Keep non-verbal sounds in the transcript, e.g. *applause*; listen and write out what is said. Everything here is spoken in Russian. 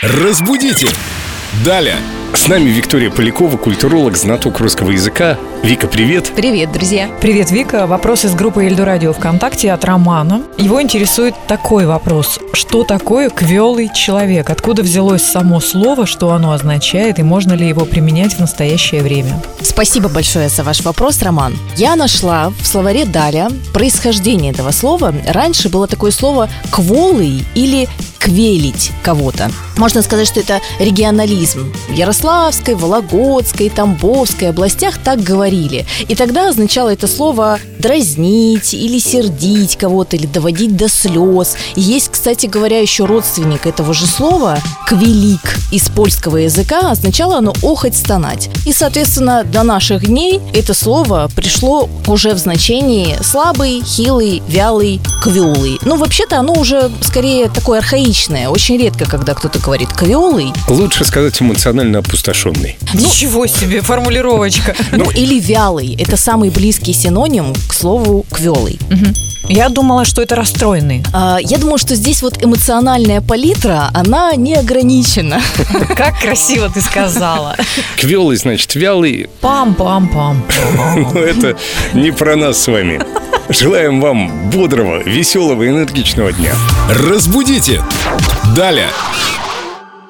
Разбудите! Далее! С нами Виктория Полякова, культуролог, знаток русского языка. Вика, привет! Привет, друзья! Привет, Вика. Вопрос из группы Эльду Радио ВКонтакте от Романа. Его интересует такой вопрос. Что такое квелый человек? Откуда взялось само слово, что оно означает и можно ли его применять в настоящее время? Спасибо большое за ваш вопрос, Роман. Я нашла в словаре Даля происхождение этого слова. Раньше было такое слово «кволый» или квелить кого-то. Можно сказать, что это регионализм. В Ярославской, Вологодской, Тамбовской областях так говорили. И тогда означало это слово дразнить или сердить кого-то, или доводить до слез. Есть, кстати говоря, еще родственник этого же слова квелик из польского языка означало оно охоть, стонать. И, соответственно, до наших дней это слово пришло уже в значении слабый, хилый, вялый, квелый. Ну, вообще-то оно уже скорее такое архаичное. Очень редко, когда кто-то говорит квелый. Лучше сказать эмоционально опустошенный. Ничего себе, формулировочка. Ну, или вялый. Это самый близкий синоним к слову квелый. Я думала, что это расстроенный. А, Я думаю, что здесь вот эмоциональная палитра, она не ограничена. *laughs* Как красиво ты сказала. Квелый, значит, вялый. Пам-пам-пам. *laughs* Но это не про нас с вами. Желаем вам бодрого, веселого, энергичного дня. Разбудите! Далее!